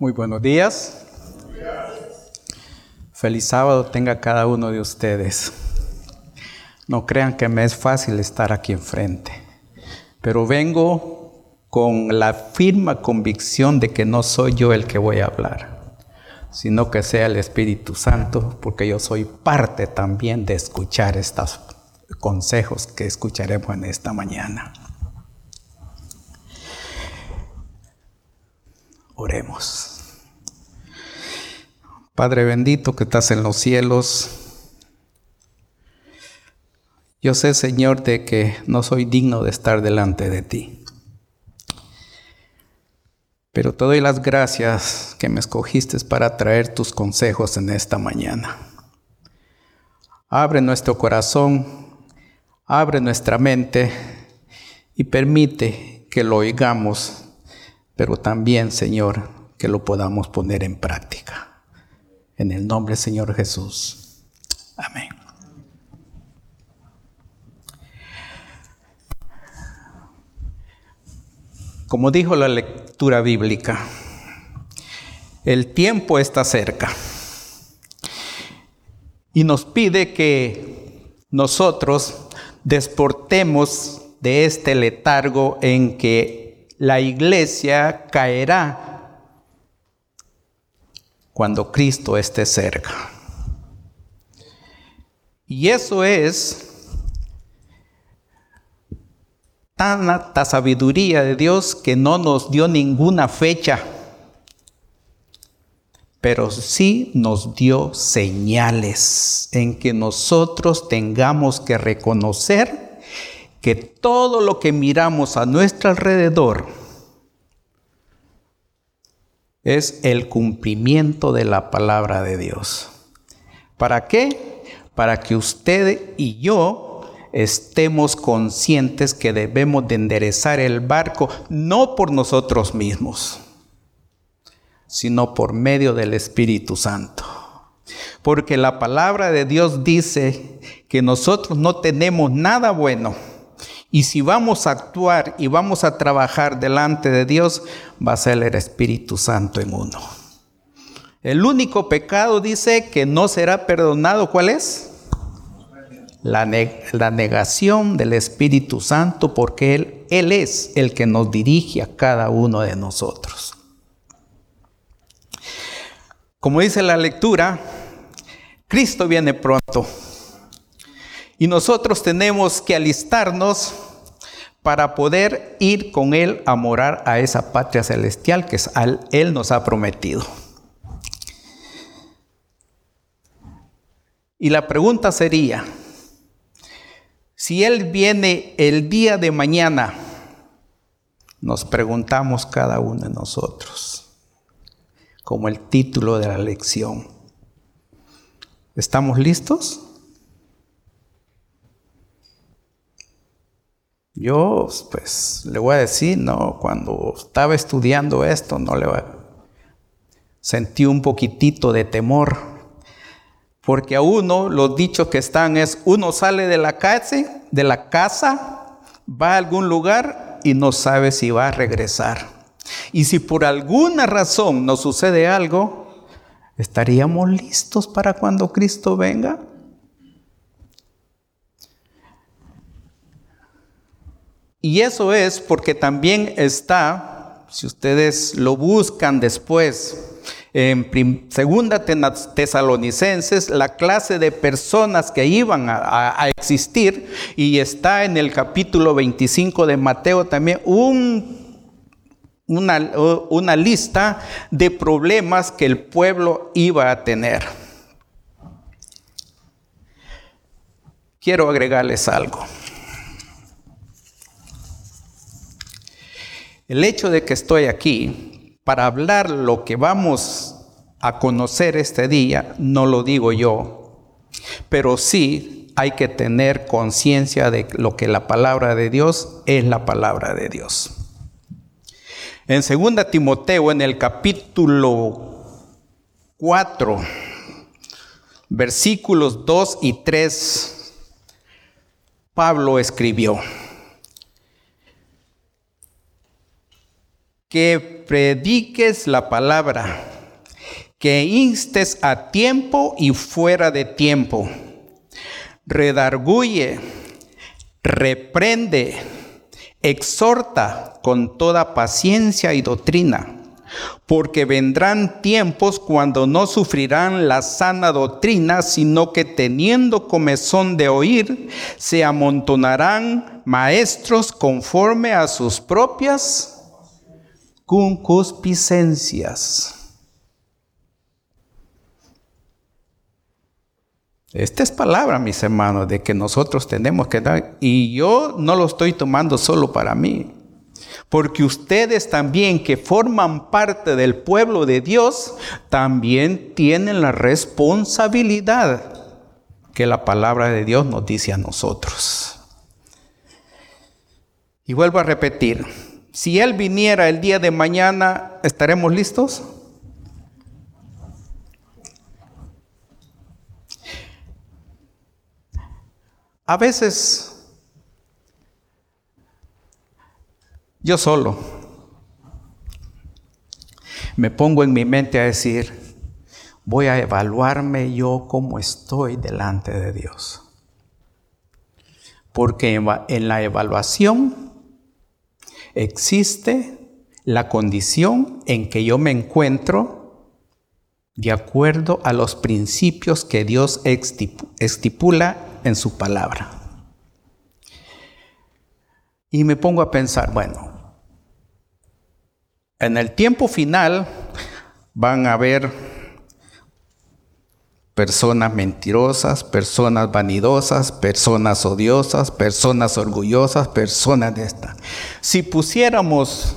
Muy buenos días. Feliz sábado tenga cada uno de ustedes. No crean que me es fácil estar aquí enfrente, pero vengo con la firme convicción de que no soy yo el que voy a hablar, sino que sea el Espíritu Santo, porque yo soy parte también de escuchar estos consejos que escucharemos en esta mañana. Oremos. Padre bendito que estás en los cielos, yo sé, Señor, de que no soy digno de estar delante de ti. Pero te doy las gracias que me escogiste para traer tus consejos en esta mañana. Abre nuestro corazón, abre nuestra mente y permite que lo oigamos pero también, Señor, que lo podamos poner en práctica. En el nombre del Señor Jesús. Amén. Como dijo la lectura bíblica, el tiempo está cerca y nos pide que nosotros desportemos de este letargo en que la iglesia caerá cuando Cristo esté cerca. Y eso es tanta sabiduría de Dios que no nos dio ninguna fecha, pero sí nos dio señales en que nosotros tengamos que reconocer que todo lo que miramos a nuestro alrededor es el cumplimiento de la palabra de Dios. ¿Para qué? Para que usted y yo estemos conscientes que debemos de enderezar el barco no por nosotros mismos, sino por medio del Espíritu Santo. Porque la palabra de Dios dice que nosotros no tenemos nada bueno y si vamos a actuar y vamos a trabajar delante de Dios, va a ser el Espíritu Santo en uno. El único pecado dice que no será perdonado, ¿cuál es? La, negación del Espíritu Santo porque él, es el que nos dirige a cada uno de nosotros. Como dice la lectura, Cristo viene pronto. Y nosotros tenemos que alistarnos para poder ir con Él a morar a esa patria celestial que Él nos ha prometido. Y la pregunta sería, si Él viene el día de mañana, nos preguntamos cada uno de nosotros, como el título de la lección, ¿estamos listos? Yo, pues, le voy a decir, no, cuando estaba estudiando esto, no le voy a... sentí un poquitito de temor, porque a uno los dichos que están es, uno sale de la casa, de la casa, va a algún lugar y no sabe si va a regresar. Y si por alguna razón nos sucede algo, ¿estaríamos listos para cuando Cristo venga? Y eso es porque también está, si ustedes lo buscan después, en segunda tesalonicenses, la clase de personas que iban a, existir, y está en el capítulo 25 de Mateo también un, una, una lista de problemas que el pueblo iba a tener. Quiero agregarles algo. El hecho de que estoy aquí para hablar lo que vamos a conocer este día, no lo digo yo, pero sí hay que tener conciencia de lo que la palabra de Dios es la palabra de Dios. En 2 Timoteo, en el capítulo 4, versículos 2 y 3, Pablo escribió, que prediques la palabra, que instes a tiempo y fuera de tiempo, redarguye, reprende, exhorta con toda paciencia y doctrina porque vendrán tiempos cuando no sufrirán la sana doctrina, sino que teniendo comezón de oír, se amontonarán maestros conforme a sus propias concupiscencias. Esta es palabra, mis hermanos, de que nosotros tenemos que dar. Y yo no lo estoy tomando solo para mí. Porque ustedes también que forman parte del pueblo de Dios, también tienen la responsabilidad que la palabra de Dios nos dice a nosotros. Y vuelvo a repetir, si Él viniera el día de mañana, ¿estaremos listos? A veces Yo solo me pongo en mi mente a decir, voy a evaluarme yo como estoy delante de Dios. Porque en la evaluación existe la condición en que yo me encuentro de acuerdo a los principios que Dios estipula en su palabra. Y me pongo a pensar, bueno, en el tiempo final van a haber personas mentirosas, personas vanidosas, personas odiosas, personas orgullosas, personas de esta. Si pusiéramos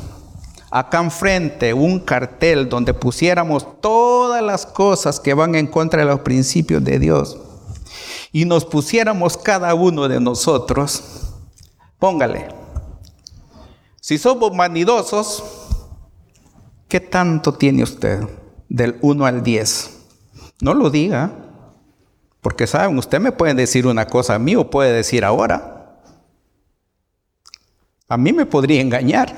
acá enfrente un cartel donde pusiéramos todas las cosas que van en contra de los principios de Dios y nos pusiéramos cada uno de nosotros, póngale, si somos vanidosos, ¿qué tanto tiene usted del 1 al 10? No lo diga, porque saben, usted me puede decir una cosa a mí o puede decir ahora. A mí me podría engañar,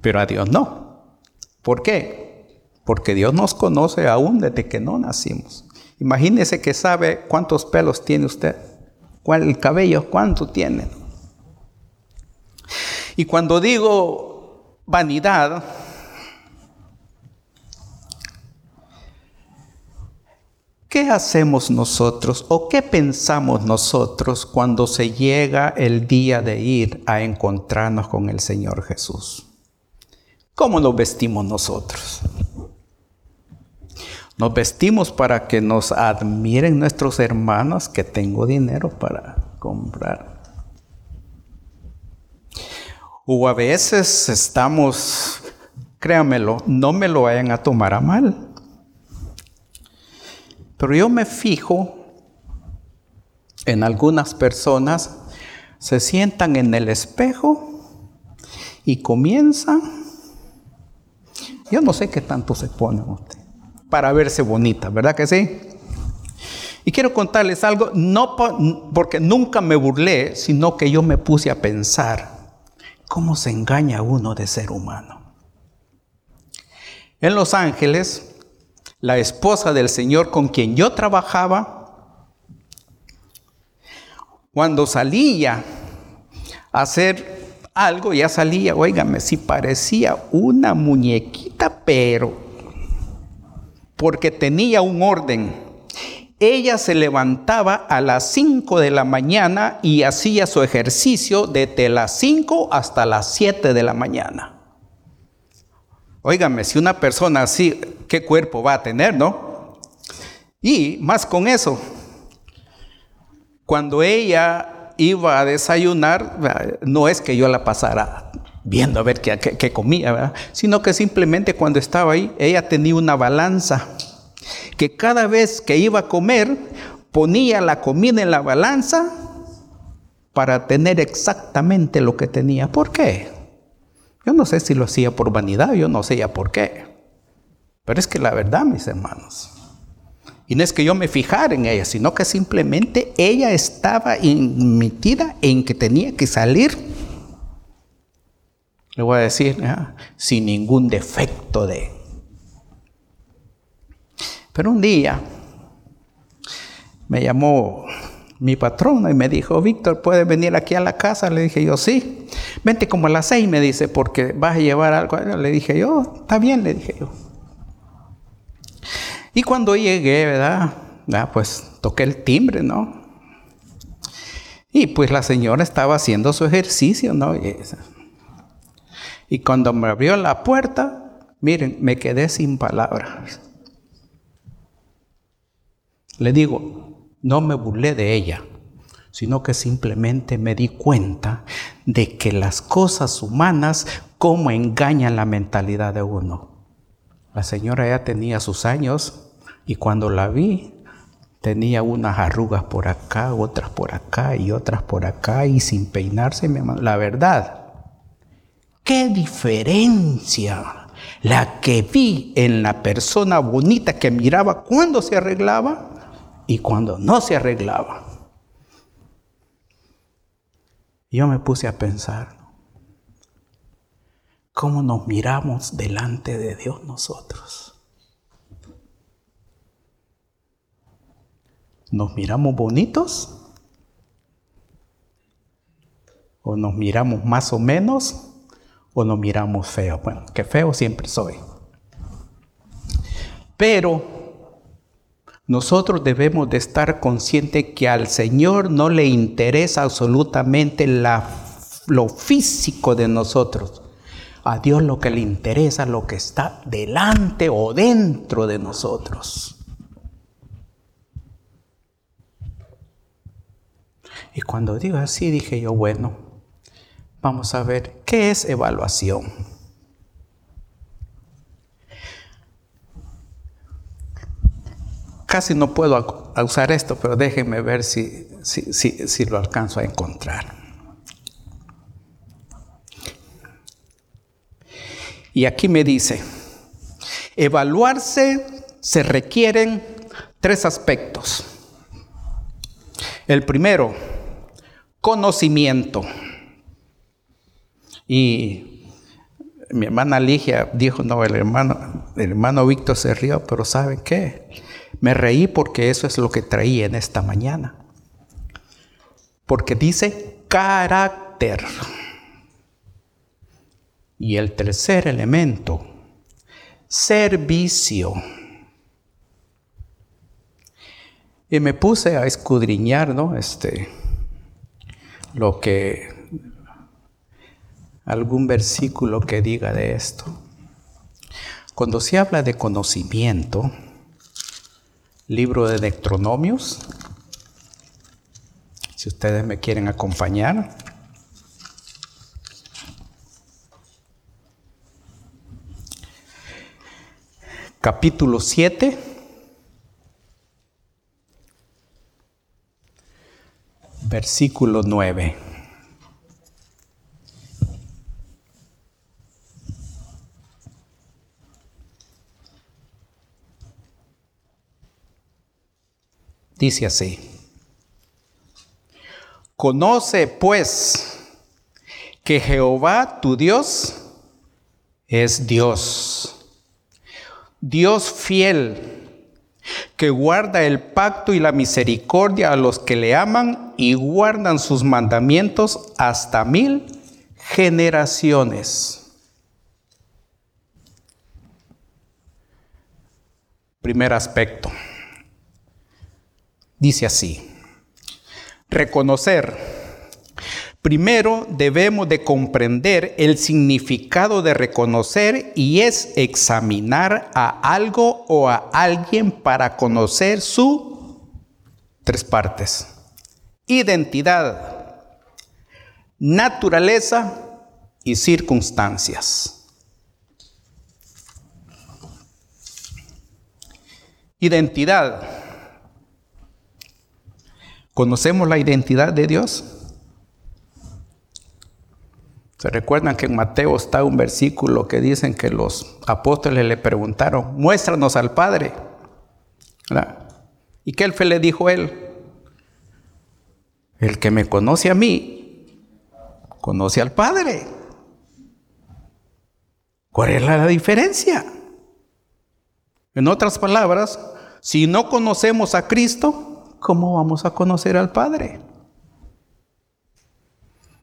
pero a Dios no. ¿Por qué? Porque Dios nos conoce aún desde que no nacimos. Imagínese que sabe cuántos pelos tiene usted, cuál el cabello, cuánto tiene. Y cuando digo vanidad, ¿qué hacemos nosotros o qué pensamos nosotros cuando se llega el día de ir a encontrarnos con el Señor Jesús? ¿Cómo nos vestimos nosotros? Nos vestimos para que nos admiren nuestros hermanos que tengo dinero para comprar o a veces estamos, créanmelo, no me lo vayan a tomar a mal. Pero yo me fijo en algunas personas, se sientan en el espejo y comienzan, yo no sé qué tanto se ponen usted, para verse bonita, ¿verdad que sí? Y quiero contarles algo, no porque nunca me burlé, sino que yo me puse a pensar ¿Cómo se engaña uno de ser humano? En Los Ángeles, la esposa del Señor con quien yo trabajaba, cuando salía a hacer algo, ya salía, oígame, si parecía una muñequita, pero porque tenía un orden ella se levantaba a las 5 de la mañana y hacía su ejercicio desde las 5 hasta las 7 de la mañana. Óigame, si una persona así, ¿qué cuerpo va a tener, no? Y más con eso, cuando ella iba a desayunar, no es que yo la pasara viendo a ver qué, qué comía, sino que simplemente cuando estaba ahí, ella tenía una balanza que cada vez que iba a comer ponía la comida en la balanza para tener exactamente lo que tenía. ¿Por qué? Yo no sé si lo hacía por vanidad, yo no sé ya por qué. Pero es que la verdad, mis hermanos, y no es que yo me fijara en ella, sino que simplemente ella estaba metida en que tenía que salir Le voy a decir, sin ningún defecto de... Pero un día me llamó mi patrona y me dijo, Víctor, ¿puedes venir aquí a la casa? Le dije yo, sí. Vente como a las seis, me dice, porque vas a llevar algo. Le dije yo, está bien, le dije yo. Y cuando llegué, ¿verdad? Pues toqué el timbre, ¿no? Y pues la señora estaba haciendo su ejercicio, ¿no? Y cuando me abrió la puerta, miren, me quedé sin palabras. Le digo, no me burlé de ella, sino que simplemente me di cuenta de que las cosas humanas, cómo engañan la mentalidad de uno. La señora ya tenía sus años y cuando la vi, tenía unas arrugas por acá, otras por acá y otras por acá y sin peinarse. La verdad, qué diferencia la que vi en la persona bonita que miraba cuando se arreglaba y cuando no se arreglaba. Yo me puse a pensar, ¿cómo nos miramos delante de Dios nosotros? ¿Nos miramos bonitos? ¿O nos miramos más o menos? ¿O nos miramos feos? Bueno, que feo siempre soy. Pero nosotros debemos de estar conscientes que al Señor no le interesa absolutamente lo físico de nosotros. A Dios lo que le interesa es lo que está delante o dentro de nosotros. Y cuando digo así, dije yo, bueno, vamos a ver, ¿qué es evaluación? Casi no puedo usar esto, pero déjenme ver si, si, lo alcanzo a encontrar. Y aquí me dice, evaluarse se requieren tres aspectos. El primero, conocimiento. Y mi hermana Ligia dijo, no, el hermano, el hermano Víctor se rió, pero ¿saben qué? Me reí porque eso es lo que traía en esta mañana. Porque dice carácter. Y el tercer elemento, servicio. Y me puse a escudriñar, ¿no? Este, lo que, algún versículo que diga de esto. Cuando se habla de conocimiento, libro de Deuteronomios, si ustedes me quieren acompañar. Capítulo 7. Versículo 9. Dice así. Conoce pues que Jehová tu Dios es Dios. Dios fiel, que guarda el pacto y la misericordia a los que le aman y guardan sus mandamientos hasta mil generaciones. Primer aspecto. Dice así, reconocer. Primero debemos de comprender el significado de reconocer y es examinar a algo o a alguien para conocer su tres partes. Identidad, naturaleza y circunstancias. Identidad ¿Conocemos la identidad de Dios? ¿Se recuerdan que en Mateo está un versículo que dicen que los apóstoles le preguntaron, muéstranos al Padre? ¿Y qué le dijo él? El que me conoce a mí, conoce al Padre. ¿Cuál es la diferencia? En otras palabras, si no conocemos a Cristo, ¿cómo vamos a conocer al Padre?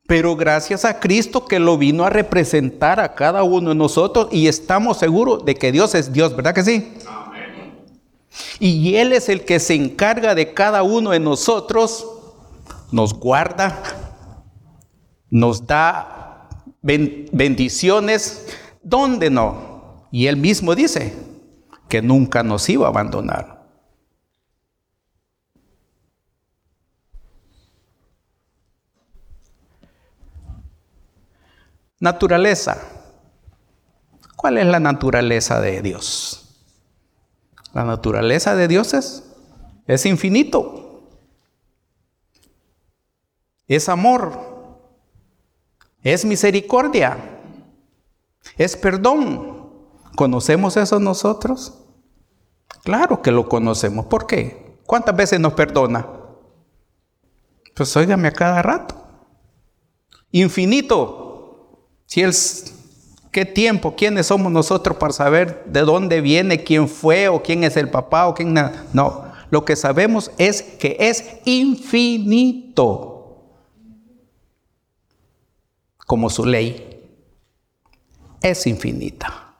Pero gracias a Cristo que lo vino a representar a cada uno de nosotros y estamos seguros de que Dios es Dios, ¿verdad que sí? Y Él es el que se encarga de cada uno de nosotros, nos guarda, nos da bendiciones, ¿dónde no? Y Él mismo dice que nunca nos iba a abandonar. Naturaleza. ¿Cuál es la naturaleza de Dios? La naturaleza de Dios es, es infinito. Es amor. Es misericordia. Es perdón. ¿Conocemos eso nosotros? Claro que lo conocemos. ¿Por qué? ¿Cuántas veces nos perdona? Pues óigame a cada rato. Infinito. Si ¿qué tiempo? ¿Quiénes somos nosotros para saber de dónde viene, quién fue o quién es el papá o quién no? Lo que sabemos es que es infinito. Como su ley es infinita.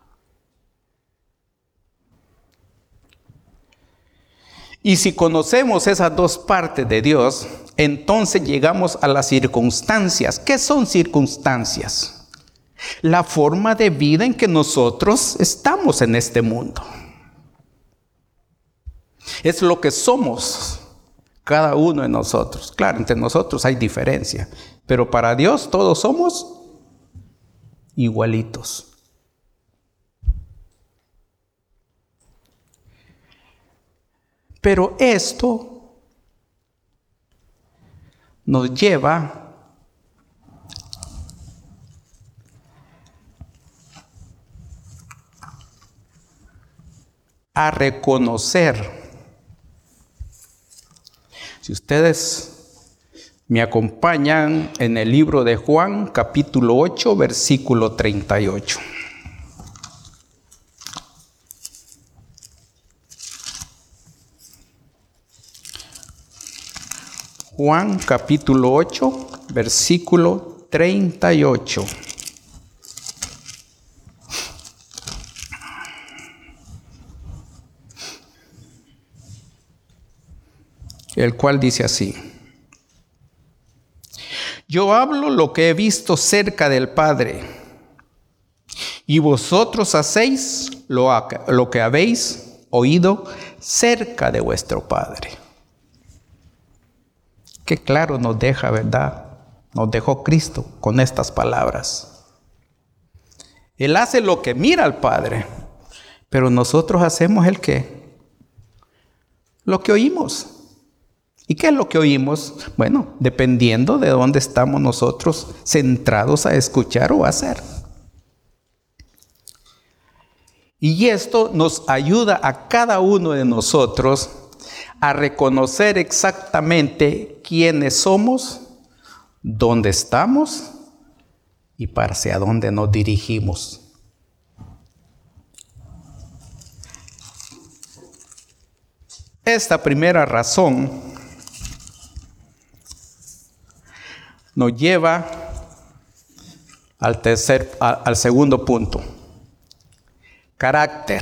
Y si conocemos esas dos partes de Dios, entonces llegamos a las circunstancias. ¿Qué son circunstancias? La forma de vida en que nosotros estamos en este mundo. Es lo que somos cada uno de nosotros. Claro, entre nosotros hay diferencia, pero para Dios todos somos igualitos. Pero esto nos lleva a reconocer. Si ustedes me acompañan en el libro de Juan, capítulo 8, versículo 38. Juan capítulo 8, versículo 38. El cual dice así. Yo hablo lo que he visto cerca del Padre, y vosotros hacéis lo, lo que habéis oído cerca de vuestro Padre. Qué claro nos deja, ¿verdad? Nos dejó Cristo con estas palabras. Él hace lo que mira al Padre, pero nosotros hacemos el que? Lo que oímos. ¿Y qué es lo que oímos? Bueno, dependiendo de dónde estamos nosotros centrados a escuchar o a hacer. Y esto nos ayuda a cada uno de nosotros a reconocer exactamente quiénes somos, dónde estamos y para hacia dónde nos dirigimos. Esta primera razón nos lleva al tercer, al segundo punto. Carácter.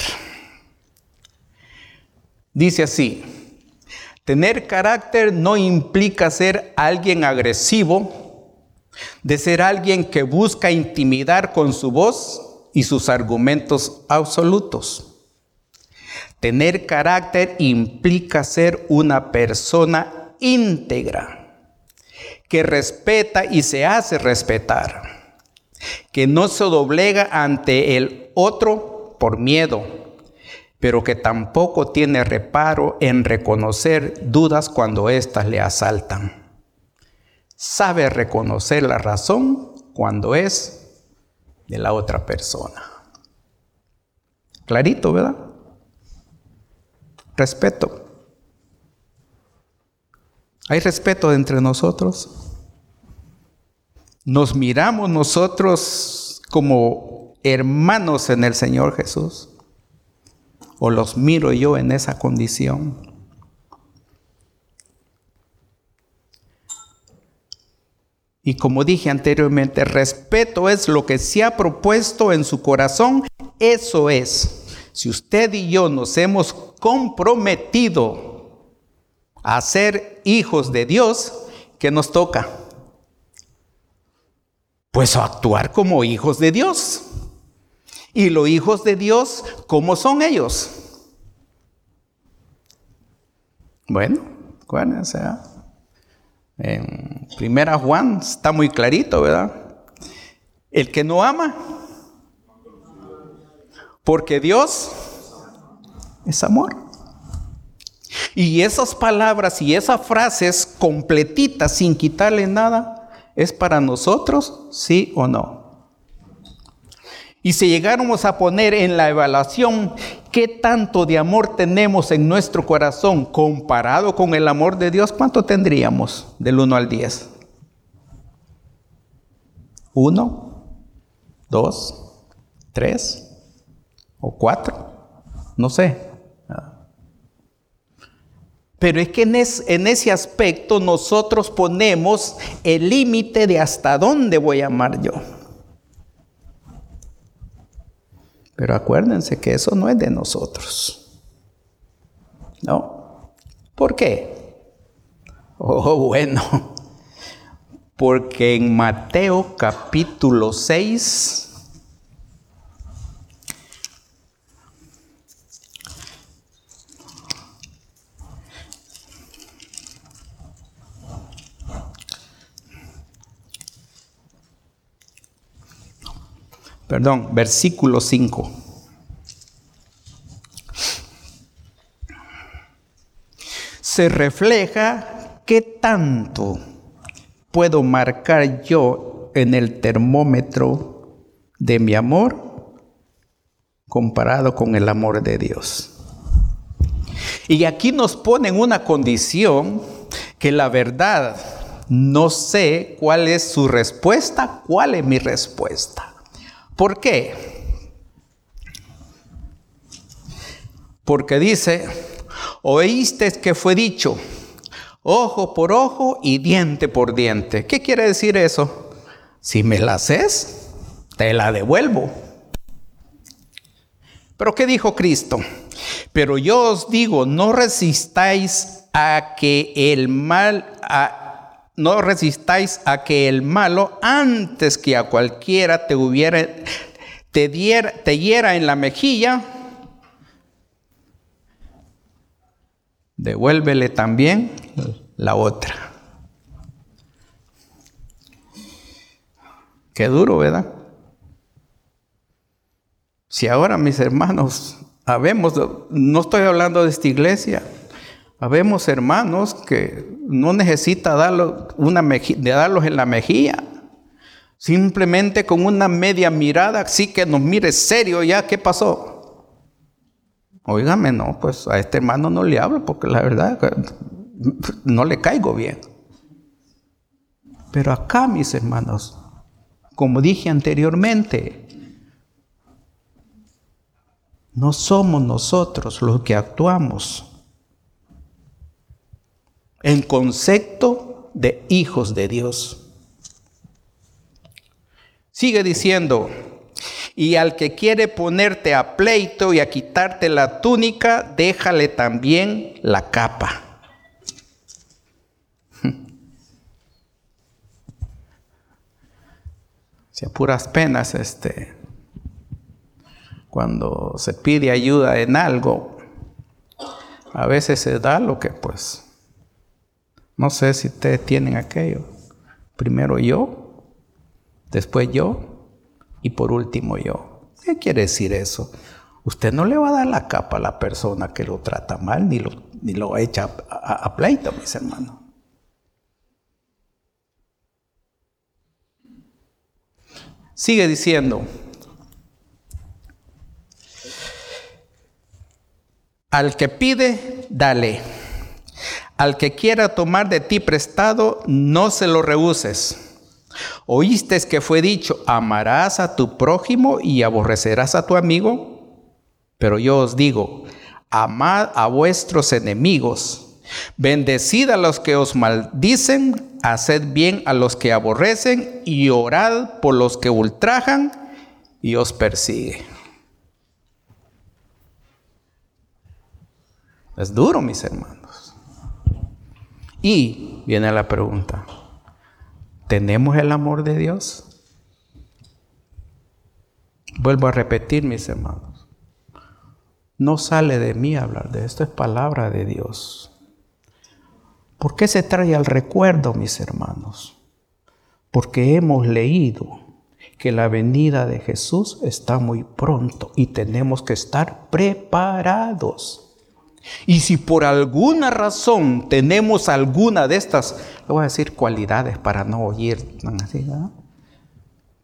Dice así, tener carácter no implica ser alguien agresivo, de ser alguien que busca intimidar con su voz y sus argumentos absolutos. Tener carácter implica ser una persona íntegra que respeta y se hace respetar, que no se doblega ante el otro por miedo, pero que tampoco tiene reparo en reconocer dudas cuando éstas le asaltan. Sabe reconocer la razón cuando es de la otra persona. Clarito, ¿verdad? Respeto. ¿Hay respeto entre nosotros? nos miramos nosotros como hermanos en el Señor Jesús? ¿O los miro yo en esa condición? Y como dije anteriormente, respeto es lo que se ha propuesto en su corazón. Eso es. Si usted y yo nos hemos comprometido a ser hijos de Dios, ¿qué nos toca? Pues actuar como hijos de Dios. Y los hijos de Dios, ¿cómo son ellos? Bueno, acuérdense. En Primera Juan está muy clarito, ¿verdad? El que no ama, porque Dios es amor. Y esas palabras y esas frases completitas sin quitarle nada, ¿es para nosotros, sí o no? Y si llegáramos a poner en la evaluación qué tanto de amor tenemos en nuestro corazón comparado con el amor de Dios, ¿cuánto tendríamos del 1 al 10? ¿Uno? ¿Dos? ¿Tres? ¿O cuatro? No sé. Pero es que en, en ese aspecto nosotros ponemos el límite de hasta dónde voy a amar yo. Pero acuérdense que eso no es de nosotros. ¿No? ¿Por qué? Oh, bueno. Porque en Mateo capítulo 6, perdón, versículo 5. Se refleja qué tanto puedo marcar yo en el termómetro de mi amor comparado con el amor de Dios. Y aquí nos ponen una condición que la verdad no sé cuál es su respuesta, cuál es mi respuesta. ¿Por qué? Porque dice, oíste que fue dicho, ojo por ojo y diente por diente. ¿Qué quiere decir eso? Si me la haces, te la devuelvo. Pero ¿qué dijo Cristo? Pero yo os digo, no resistáis a que el mal, no resistáis a que el malo, antes que a cualquiera te hubiera, te, te hiera en la mejilla, devuélvele también la otra. Qué duro, ¿verdad? Si ahora mis hermanos, habemos, no estoy hablando de esta iglesia, Habemos hermanos que no necesita darlo una de darlos en la mejilla. Simplemente con una media mirada, así que nos mire serio ya, ¿qué pasó? Óigame, no, pues a este hermano no le hablo porque la verdad no le caigo bien. Pero acá, mis hermanos, como dije anteriormente, no somos nosotros los que actuamos en concepto de hijos de Dios. Sigue diciendo, y al que quiere ponerte a pleito y a quitarte la túnica, déjale también la capa. Si a puras penas, este, cuando se pide ayuda en algo, a veces se da lo que pues no sé si ustedes tienen aquello. Primero yo, después yo y por último yo. ¿Qué quiere decir eso? Usted no le va a dar la capa a la persona que lo trata mal ni lo, ni lo echa a, a pleito, mis hermanos. Sigue diciendo, al que pide, dale. Al que quiera tomar de ti prestado, no se lo rehuses. Oíste que fue dicho, amarás a tu prójimo y aborrecerás a tu amigo. Pero yo os digo, amad a vuestros enemigos, bendecid a los que os maldicen, haced bien a los que aborrecen y orad por los que ultrajan y os persiguen. Es duro, mis hermanos. Y viene la pregunta, ¿tenemos el amor de Dios? Vuelvo a repetir, mis hermanos. No sale de mí hablar de esto, es palabra de Dios. ¿Por qué se trae al recuerdo, mis hermanos? Porque hemos leído que la venida de Jesús está muy pronto y tenemos que estar preparados. Y si por alguna razón tenemos alguna de estas, le voy a decir cualidades para no oír tan así,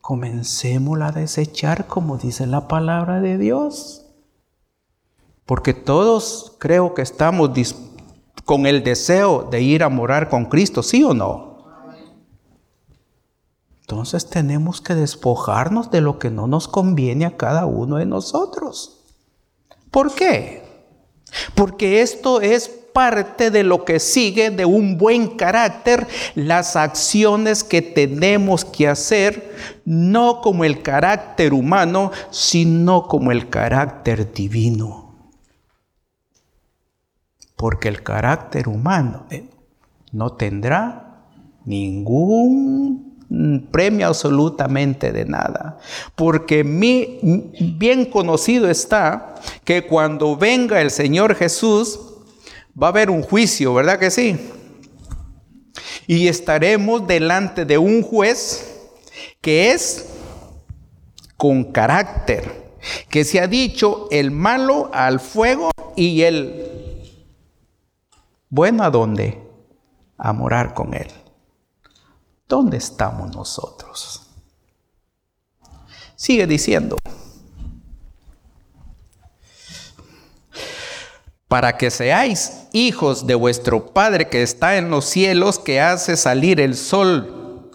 comencemos a desechar como dice la palabra de Dios. Porque todos creo que estamos con el deseo de ir a morar con Cristo, ¿sí o no? Entonces tenemos que despojarnos de lo que no nos conviene a cada uno de nosotros. ¿Por qué? Porque esto es parte de lo que sigue de un buen carácter, las acciones que tenemos que hacer, no como el carácter humano, sino como el carácter divino. Porque el carácter humano eh, no tendrá ningún premio absolutamente de nada. Porque mi, bien conocido está que cuando venga el Señor Jesús, va a haber un juicio, ¿verdad que sí? Y estaremos delante de un juez que es con carácter, que se ha dicho el malo al fuego y el bueno a dónde? A morar con él. ¿Dónde estamos nosotros? Sigue diciendo. Para que seáis hijos de vuestro Padre que está en los cielos, que hace salir el sol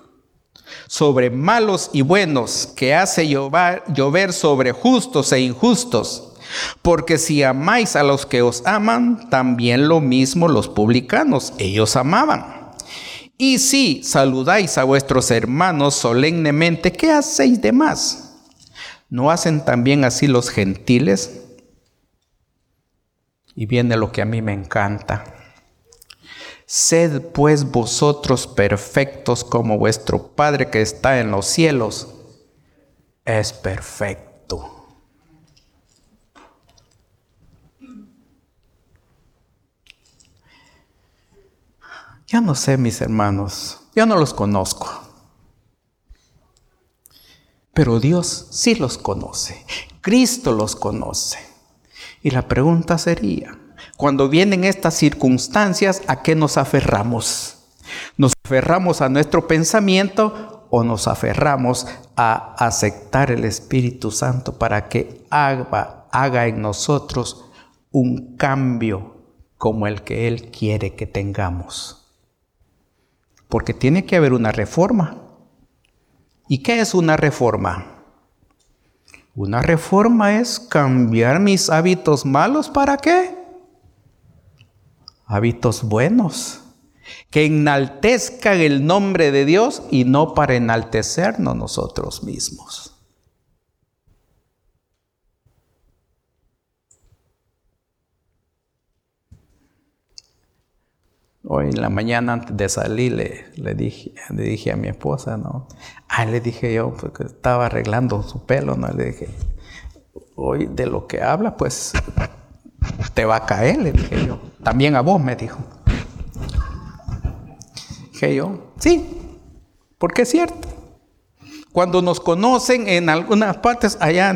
sobre malos y buenos, que hace llover, sobre justos e injustos. Porque si amáis a los que os aman, también lo mismo los publicanos, ellos amaban. Y si saludáis a vuestros hermanos solemnemente, ¿qué hacéis de más? ¿No hacen también así los gentiles? Y viene lo que a mí me encanta. Sed pues vosotros perfectos como vuestro Padre que está en los cielos es perfecto. Yo no sé, mis hermanos, yo no los conozco. Pero Dios sí los conoce. Cristo los conoce. Y la pregunta sería, cuando vienen estas circunstancias, ¿a qué nos aferramos? ¿Nos aferramos a nuestro pensamiento o nos aferramos a aceptar el Espíritu Santo para que haga, haga en nosotros un cambio como el que Él quiere que tengamos? Porque tiene que haber una reforma. ¿Y qué es una reforma? Una reforma es cambiar mis hábitos malos para qué? Hábitos buenos, que enaltezcan el nombre de Dios y no para enaltecernos nosotros mismos. Hoy en la mañana antes de salir le, dije, le dije a mi esposa, ¿no? Ah, le dije yo, porque estaba arreglando su pelo, ¿no? Le dije, hoy de lo que habla, pues te va a caer, le dije yo. También a vos, me dijo. Dije yo, sí, porque es cierto. Cuando nos conocen en algunas partes allá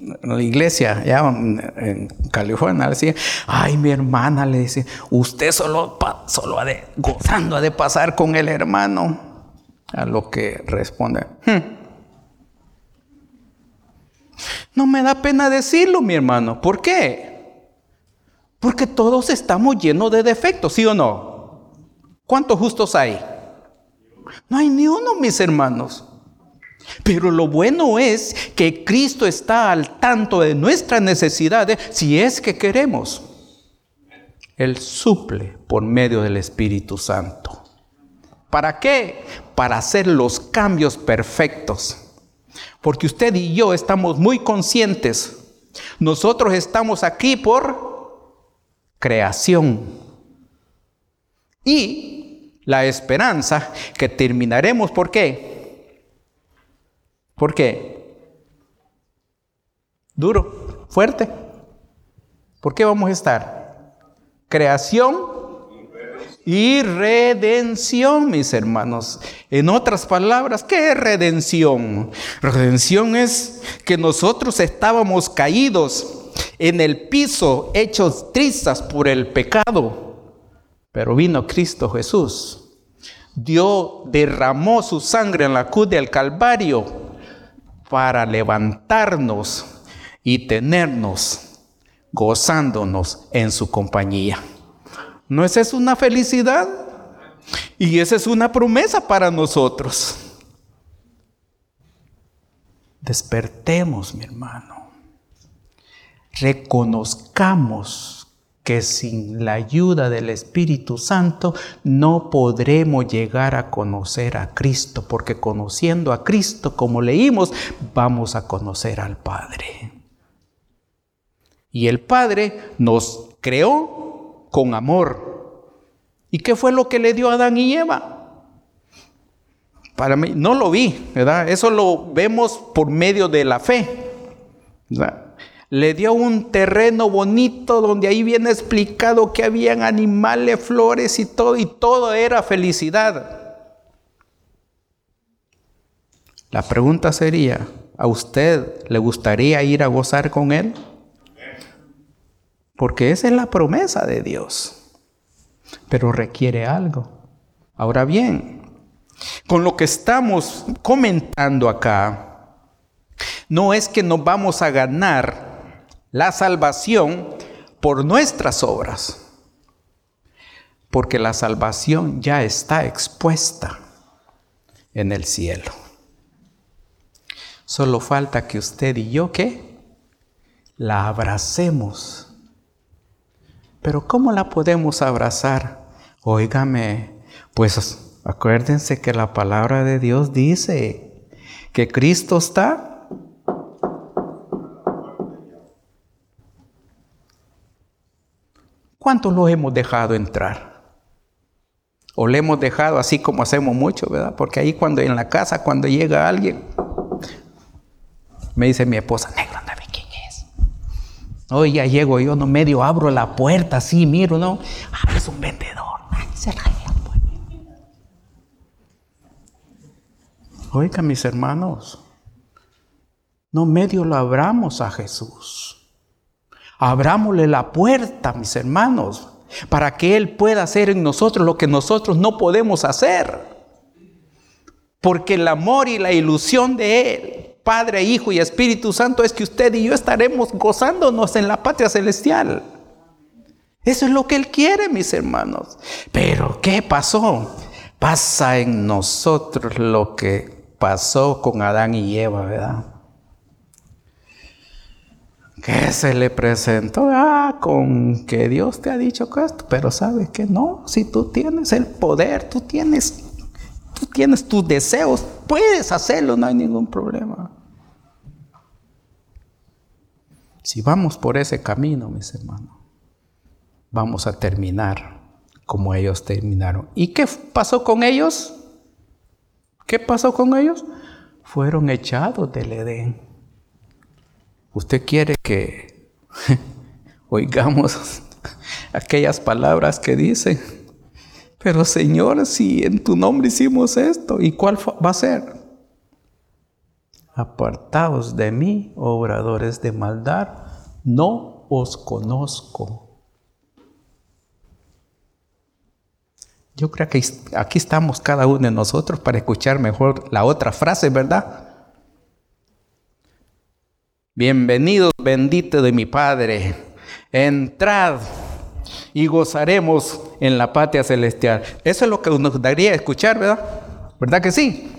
la iglesia, ya en California, decía, ay, mi hermana, le dice, usted solo, solo ha de, gozando ha de pasar con el hermano. A lo que responde, hmm". no me da pena decirlo, mi hermano. ¿Por qué? Porque todos estamos llenos de defectos, ¿sí o no? ¿Cuántos justos hay? No hay ni uno, mis hermanos. Pero lo bueno es que Cristo está al tanto de nuestras necesidades si es que queremos. Él suple por medio del Espíritu Santo. ¿Para qué? Para hacer los cambios perfectos. Porque usted y yo estamos muy conscientes. Nosotros estamos aquí por creación. Y la esperanza que terminaremos, ¿por qué? ¿Por qué? Duro, fuerte. ¿Por qué vamos a estar? Creación y redención, mis hermanos. En otras palabras, ¿qué es redención? Redención es que nosotros estábamos caídos en el piso, hechos trizas por el pecado. Pero vino Cristo Jesús. Dios derramó su sangre en la cruz del Calvario para levantarnos y tenernos gozándonos en su compañía. ¿No es eso una felicidad? Y esa es una promesa para nosotros. Despertemos, mi hermano. Reconozcamos que sin la ayuda del Espíritu Santo no podremos llegar a conocer a Cristo, porque conociendo a Cristo, como leímos, vamos a conocer al Padre. Y el Padre nos creó con amor. ¿Y qué fue lo que le dio a Adán y Eva? Para mí, no lo vi, ¿verdad? Eso lo vemos por medio de la fe. Le dio un terreno bonito donde ahí viene explicado que habían animales, flores y todo, y todo era felicidad. La pregunta sería, ¿a usted le gustaría ir a gozar con él? Porque esa es la promesa de Dios. Pero requiere algo. Ahora bien, con lo que estamos comentando acá, no es que nos vamos a ganar la salvación por nuestras obras, porque la salvación ya está expuesta en el cielo. Solo falta que usted y yo, ¿qué? La abracemos pero ¿cómo la podemos abrazar? Óigame, pues acuérdense que la palabra de Dios dice que Cristo está ¿Cuántos lo hemos dejado entrar? O le hemos dejado así como hacemos mucho, ¿verdad? Porque ahí cuando en la casa, cuando llega alguien, me dice mi esposa, negro, Hoy ya llego yo, no medio abro la puerta así, miro, ¿no? Ah, es un vendedor. Oiga, mis hermanos, no medio lo abramos a Jesús. Abrámosle la puerta, mis hermanos, para que Él pueda hacer en nosotros lo que nosotros no podemos hacer. Porque el amor y la ilusión de Él Padre, Hijo y Espíritu Santo es que usted y yo estaremos gozándonos en la patria celestial. Eso es lo que Él quiere, mis hermanos. Pero, ¿qué pasó? Pasa en nosotros lo que pasó con Adán y Eva, ¿verdad? Que se le presentó, ah, con que Dios te ha dicho esto, pero sabes que no, si tú tienes el poder, tú tienes tú tienes tus deseos, puedes hacerlo, no hay ningún problema. Si vamos por ese camino, mis hermanos, vamos a terminar como ellos terminaron. ¿Y qué pasó con ellos? ¿Qué pasó con ellos? Fueron echados del Edén. Usted quiere que oigamos aquellas palabras que dicen, pero Señor, si en tu nombre hicimos esto, ¿y cuál va a ser? Apartaos de mí, obradores de maldad, no os conozco. Yo creo que aquí estamos cada uno de nosotros para escuchar mejor la otra frase, ¿verdad? Bienvenidos, bendito de mi Padre. Entrad y gozaremos en la patria celestial. Eso es lo que nos daría escuchar, ¿verdad? ¿Verdad que sí?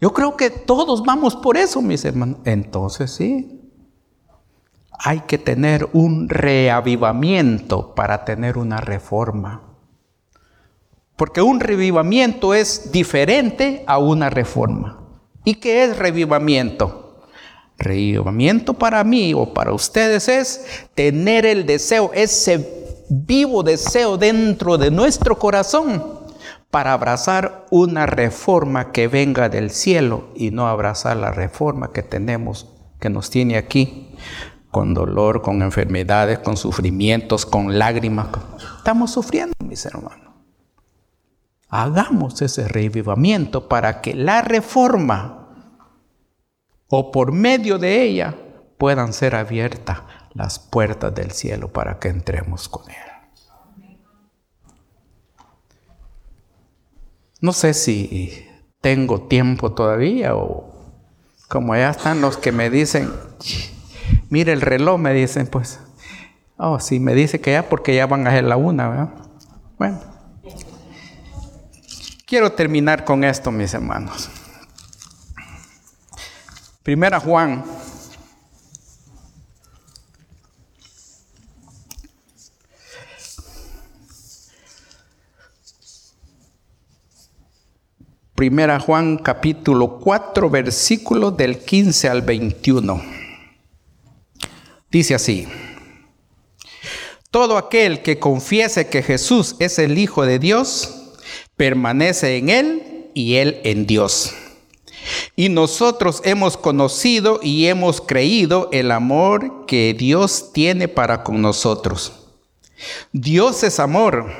Yo creo que todos vamos por eso, mis hermanos. Entonces sí. Hay que tener un reavivamiento para tener una reforma. Porque un revivamiento es diferente a una reforma. ¿Y qué es revivamiento? Revivamiento para mí o para ustedes es tener el deseo, ese vivo deseo dentro de nuestro corazón para abrazar una reforma que venga del cielo y no abrazar la reforma que tenemos, que nos tiene aquí, con dolor, con enfermedades, con sufrimientos, con lágrimas. Estamos sufriendo, mis hermanos. Hagamos ese revivamiento para que la reforma o por medio de ella puedan ser abiertas las puertas del cielo para que entremos con Él. No sé si tengo tiempo todavía o como ya están los que me dicen, mire el reloj, me dicen, pues, oh, sí, me dice que ya porque ya van a ser la una, ¿verdad? Bueno. Quiero terminar con esto, mis hermanos. Primera Juan. Primera Juan capítulo 4 versículos del 15 al 21. Dice así. Todo aquel que confiese que Jesús es el Hijo de Dios, permanece en Él y Él en Dios. Y nosotros hemos conocido y hemos creído el amor que Dios tiene para con nosotros. Dios es amor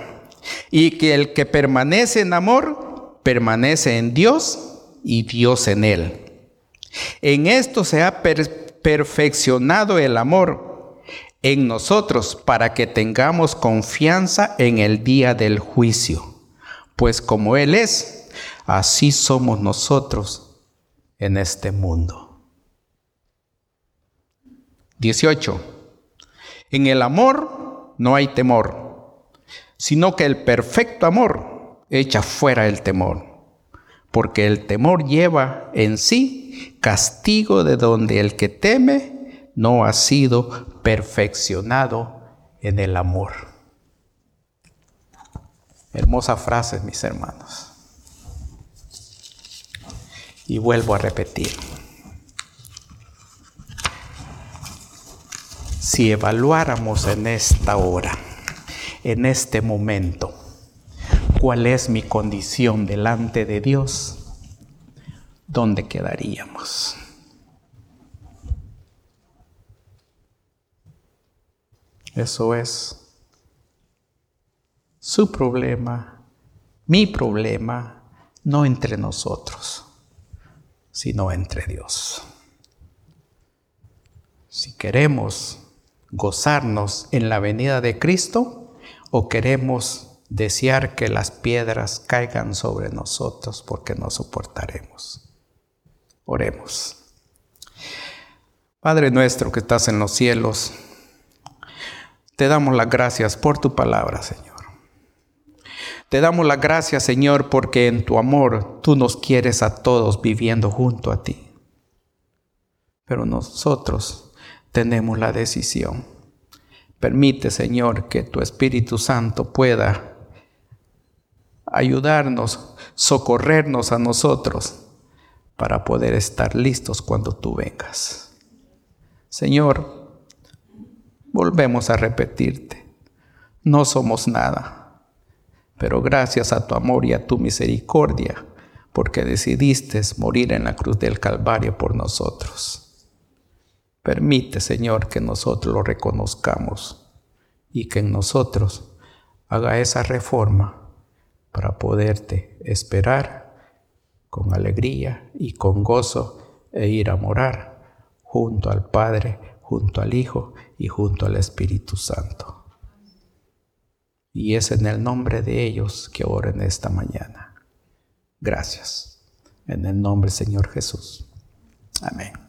y que el que permanece en amor permanece en Dios y Dios en él. En esto se ha perfeccionado el amor en nosotros para que tengamos confianza en el día del juicio pues como Él es, así somos nosotros en este mundo. 18. En el amor no hay temor, sino que el perfecto amor echa fuera el temor, porque el temor lleva en sí castigo de donde el que teme no ha sido perfeccionado en el amor. Hermosa frase, mis hermanos. Y vuelvo a repetir. Si evaluáramos en esta hora, en este momento, cuál es mi condición delante de Dios, ¿dónde quedaríamos? Eso es su problema, mi problema, no entre nosotros, sino entre Dios. Si queremos gozarnos en la venida de Cristo o queremos desear que las piedras caigan sobre nosotros porque no soportaremos. Oremos. Padre nuestro que estás en los cielos, te damos las gracias por tu palabra, Señor. Te damos la gracias, Señor, porque en tu amor tú nos quieres a todos viviendo junto a ti. Pero nosotros tenemos la decisión. Permite, Señor, que tu Espíritu Santo pueda ayudarnos, socorrernos a nosotros para poder estar listos cuando tú vengas. Señor, volvemos a repetirte, no somos nada pero gracias a tu amor y a tu misericordia, porque decidiste morir en la cruz del Calvario por nosotros. Permite, Señor, que nosotros lo reconozcamos y que en nosotros haga esa reforma para poderte esperar con alegría y con gozo e ir a morar junto al Padre, junto al Hijo y junto al Espíritu Santo. Y es en el nombre de ellos que oren esta mañana. Gracias. En el nombre del Señor Jesús. Amén.